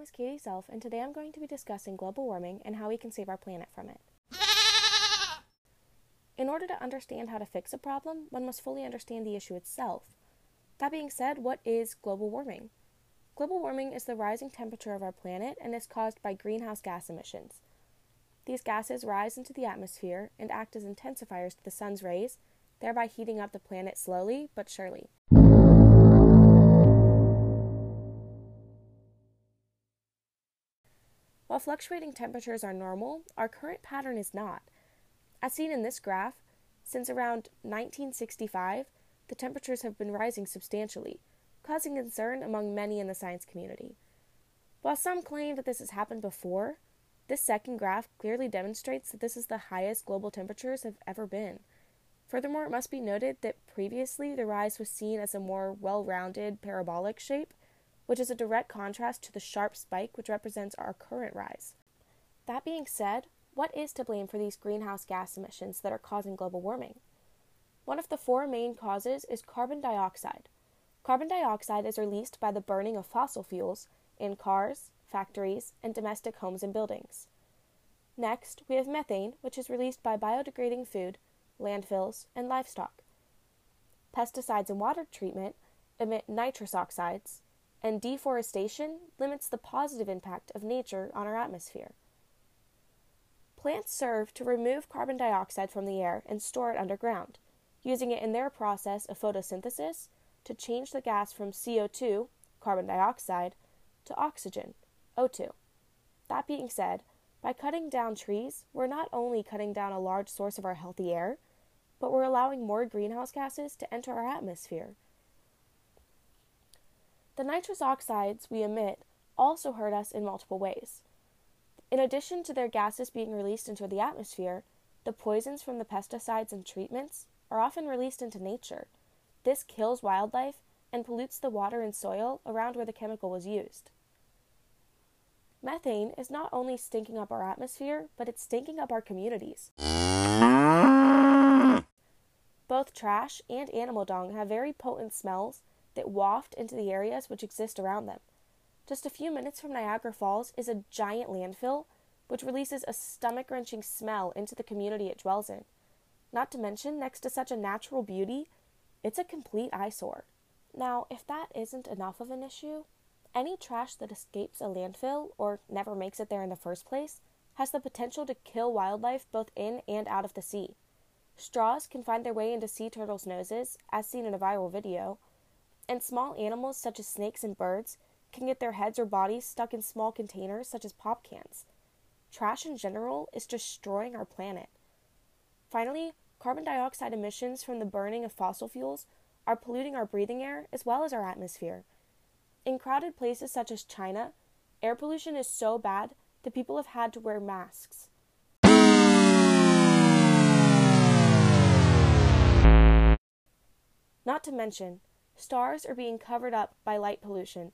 name is Katie Self, and today I'm going to be discussing global warming and how we can save our planet from it. In order to understand how to fix a problem, one must fully understand the issue itself. That being said, what is global warming? Global warming is the rising temperature of our planet and is caused by greenhouse gas emissions. These gases rise into the atmosphere and act as intensifiers to the sun's rays, thereby heating up the planet slowly but surely. While fluctuating temperatures are normal, our current pattern is not. As seen in this graph, since around 1965, the temperatures have been rising substantially, causing concern among many in the science community. While some claim that this has happened before, this second graph clearly demonstrates that this is the highest global temperatures have ever been. Furthermore, it must be noted that previously the rise was seen as a more well rounded parabolic shape, which is a direct contrast to the sharp spike which represents our current rise. That being said, what is to blame for these greenhouse gas emissions that are causing global warming? One of the four main causes is carbon dioxide. Carbon dioxide is released by the burning of fossil fuels in cars, factories, and domestic homes and buildings. Next, we have methane, which is released by biodegrading food, landfills, and livestock. Pesticides and water treatment emit nitrous oxides, and deforestation limits the positive impact of nature on our atmosphere. Plants serve to remove carbon dioxide from the air and store it underground, using it in their process of photosynthesis to change the gas from CO2, carbon dioxide, to oxygen, O2. That being said, by cutting down trees, we're not only cutting down a large source of our healthy air, but we're allowing more greenhouse gases to enter our atmosphere. The nitrous oxides we emit also hurt us in multiple ways. In addition to their gases being released into the atmosphere, the poisons from the pesticides and treatments are often released into nature. This kills wildlife and pollutes the water and soil around where the chemical was used. Methane is not only stinking up our atmosphere, but it's stinking up our communities. Both trash and animal dung have very potent smells that waft into the areas which exist around them. Just a few minutes from Niagara Falls is a giant landfill which releases a stomach wrenching smell into the community it dwells in. Not to mention, next to such a natural beauty, it's a complete eyesore. Now, if that isn't enough of an issue, any trash that escapes a landfill or never makes it there in the first place has the potential to kill wildlife both in and out of the sea. Straws can find their way into sea turtles' noses, as seen in a viral video, and small animals such as snakes and birds can get their heads or bodies stuck in small containers such as pop cans. Trash in general is destroying our planet. Finally, carbon dioxide emissions from the burning of fossil fuels are polluting our breathing air as well as our atmosphere. In crowded places such as China, air pollution is so bad that people have had to wear masks. Not to mention, Stars are being covered up by light pollution.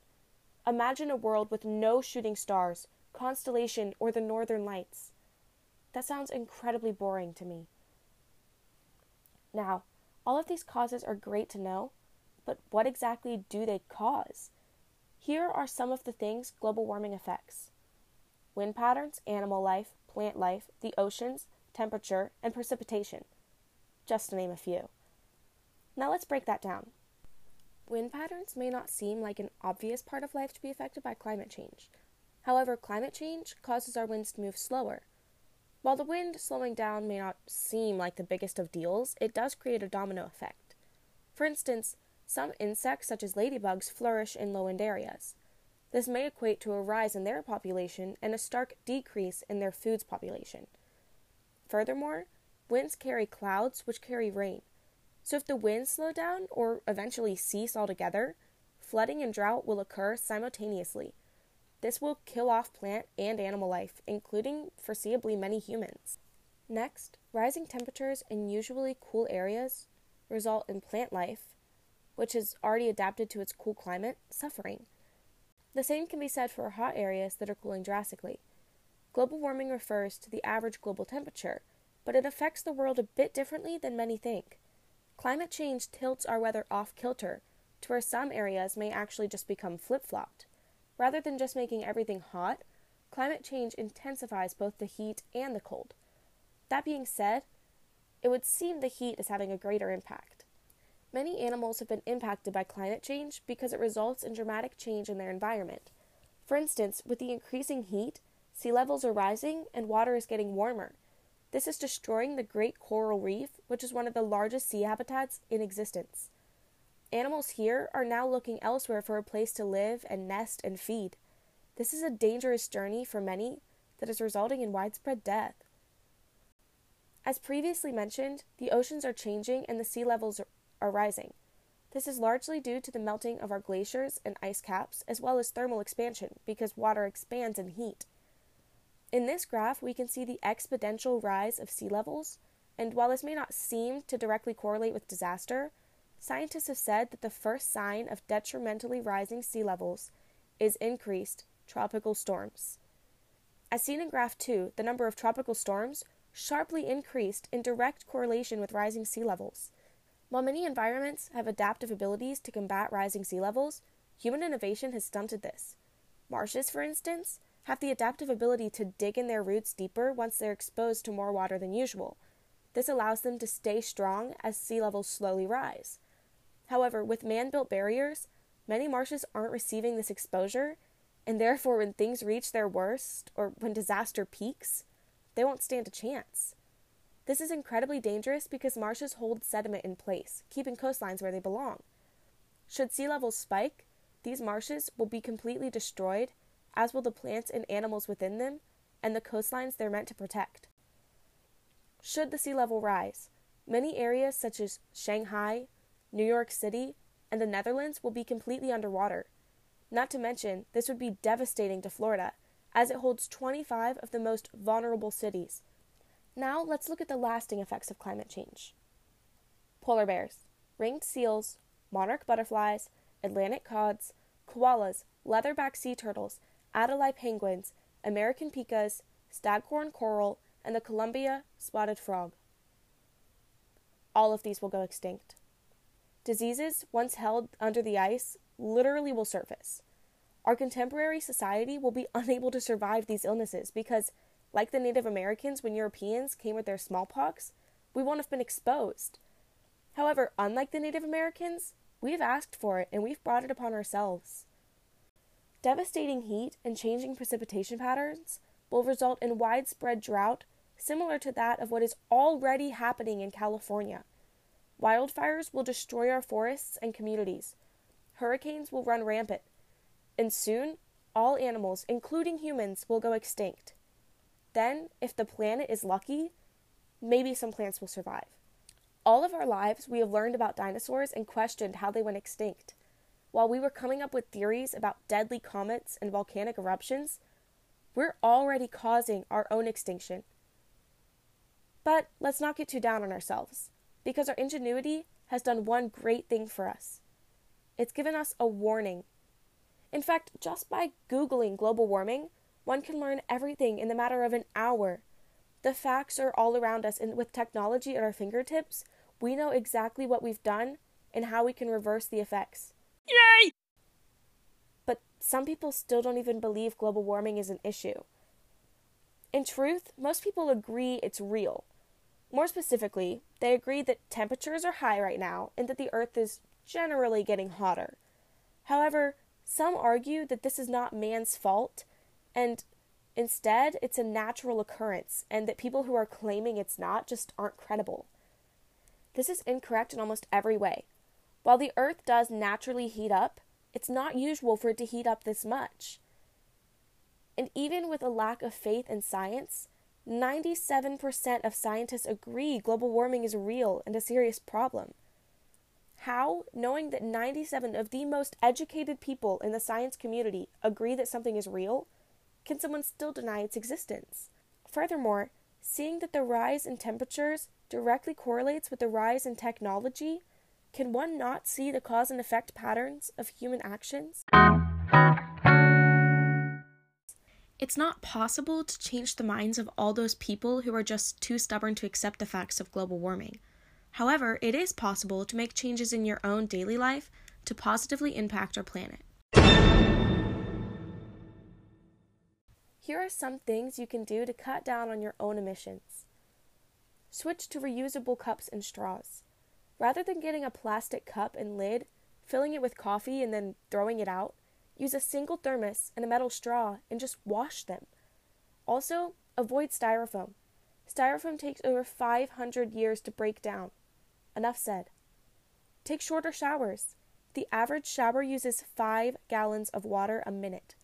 Imagine a world with no shooting stars, constellation, or the northern lights. That sounds incredibly boring to me. Now, all of these causes are great to know, but what exactly do they cause? Here are some of the things global warming affects wind patterns, animal life, plant life, the oceans, temperature, and precipitation, just to name a few. Now let's break that down. Wind patterns may not seem like an obvious part of life to be affected by climate change. However, climate change causes our winds to move slower. While the wind slowing down may not seem like the biggest of deals, it does create a domino effect. For instance, some insects, such as ladybugs, flourish in low wind areas. This may equate to a rise in their population and a stark decrease in their food's population. Furthermore, winds carry clouds which carry rain, so if the winds slow down or eventually cease altogether, flooding and drought will occur simultaneously. This will kill off plant and animal life, including foreseeably many humans. Next, rising temperatures in usually cool areas result in plant life, which has already adapted to its cool climate, suffering. The same can be said for hot areas that are cooling drastically. Global warming refers to the average global temperature, but it affects the world a bit differently than many think. Climate change tilts our weather off kilter to where some areas may actually just become flip flopped. rather than just making everything hot, climate change intensifies both the heat and the cold. That being said, it would seem the heat is having a greater impact. Many animals have been impacted by climate change because it results in dramatic change in their environment. For instance, with the increasing heat, sea levels are rising and water is getting warmer. This is destroying the Great Coral Reef, which is one of the largest sea habitats in existence. Animals here are now looking elsewhere for a place to live and nest and feed. This is a dangerous journey for many that is resulting in widespread death. As previously mentioned, the oceans are changing and the sea levels are rising. This is largely due to the melting of our glaciers and ice caps, as well as thermal expansion, because water expands in heat. In this graph, we can see the exponential rise of sea levels, and while this may not seem to directly correlate with disaster, scientists have said that the first sign of detrimentally rising sea levels is increased tropical storms. As seen in graph 2, the number of tropical storms sharply increased in direct correlation with rising sea levels. While many environments have adaptive abilities to combat rising sea levels, human innovation has stunted this. Marshes, for instance, have the adaptive ability to dig in their roots deeper once they're exposed to more water than usual. This allows them to stay strong as sea levels slowly rise. However, with man built barriers, many marshes aren't receiving this exposure, and therefore, when things reach their worst or when disaster peaks, they won't stand a chance. This is incredibly dangerous because marshes hold sediment in place, keeping coastlines where they belong. Should sea levels spike, these marshes will be completely destroyed, as will the plants and animals within them and the coastlines they're meant to protect. Should the sea level rise, many areas such as Shanghai, New York City, and the Netherlands will be completely underwater. Not to mention, this would be devastating to Florida, as it holds 25 of the most vulnerable cities. Now, let's look at the lasting effects of climate change. Polar bears, ringed seals, monarch butterflies, Atlantic cods, koalas, leatherback sea turtles, Adelie penguins, American pikas, staghorn coral, and the Columbia spotted frog. All of these will go extinct. Diseases once held under the ice literally will surface. Our contemporary society will be unable to survive these illnesses because, like the Native Americans when Europeans came with their smallpox, we won't have been exposed. However, unlike the Native Americans, we've asked for it and we've brought it upon ourselves. Devastating heat and changing precipitation patterns will result in widespread drought similar to that of what is already happening in California. Wildfires will destroy our forests and communities. Hurricanes will run rampant. And soon, all animals, including humans, will go extinct. Then, if the planet is lucky, maybe some plants will survive. All of our lives, we have learned about dinosaurs and questioned how they went extinct. While we were coming up with theories about deadly comets and volcanic eruptions, we're already causing our own extinction. But let's not get too down on ourselves, because our ingenuity has done one great thing for us. It's given us a warning. In fact, just by Googling global warming, one can learn everything in the matter of an hour. The facts are all around us, and with technology at our fingertips, we know exactly what we've done and how we can reverse the effects. Yay! But some people still don't even believe global warming is an issue. In truth, most people agree it's real. More specifically, they agree that temperatures are high right now and that the Earth is generally getting hotter. However, some argue that this is not man's fault and instead it's a natural occurrence and that people who are claiming it's not just aren't credible. This is incorrect in almost every way. While the Earth does naturally heat up, it's not usual for it to heat up this much. And even with a lack of faith in science, 97% of scientists agree global warming is real and a serious problem. How, knowing that 97 of the most educated people in the science community agree that something is real, can someone still deny its existence? Furthermore, seeing that the rise in temperatures directly correlates with the rise in technology can one not see the cause and effect patterns of human actions? It's not possible to change the minds of all those people who are just too stubborn to accept the facts of global warming. However, it is possible to make changes in your own daily life to positively impact our planet. Here are some things you can do to cut down on your own emissions. Switch to reusable cups and straws. Rather than getting a plastic cup and lid, filling it with coffee, and then throwing it out, use a single thermos and a metal straw and just wash them. Also, avoid styrofoam. Styrofoam takes over 500 years to break down. Enough said. Take shorter showers. The average shower uses 5 gallons of water a minute.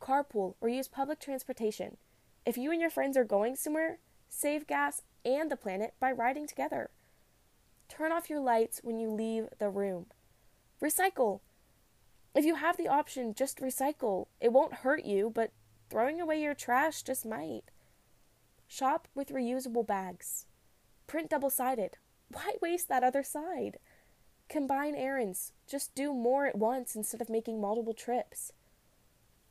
Carpool or use public transportation. If you and your friends are going somewhere, save gas and the planet by riding together. Turn off your lights when you leave the room. Recycle. If you have the option, just recycle. It won't hurt you, but throwing away your trash just might. Shop with reusable bags. Print double sided. Why waste that other side? Combine errands. Just do more at once instead of making multiple trips.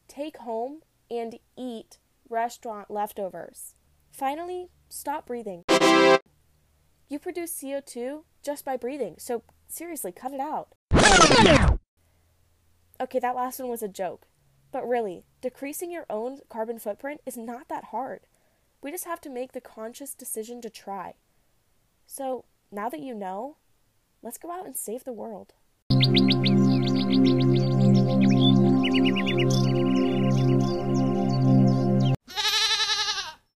Take home and eat restaurant leftovers. Finally, stop breathing. You produce CO2 just by breathing, so seriously, cut it out. Okay, that last one was a joke. But really, decreasing your own carbon footprint is not that hard. We just have to make the conscious decision to try. So, now that you know, let's go out and save the world.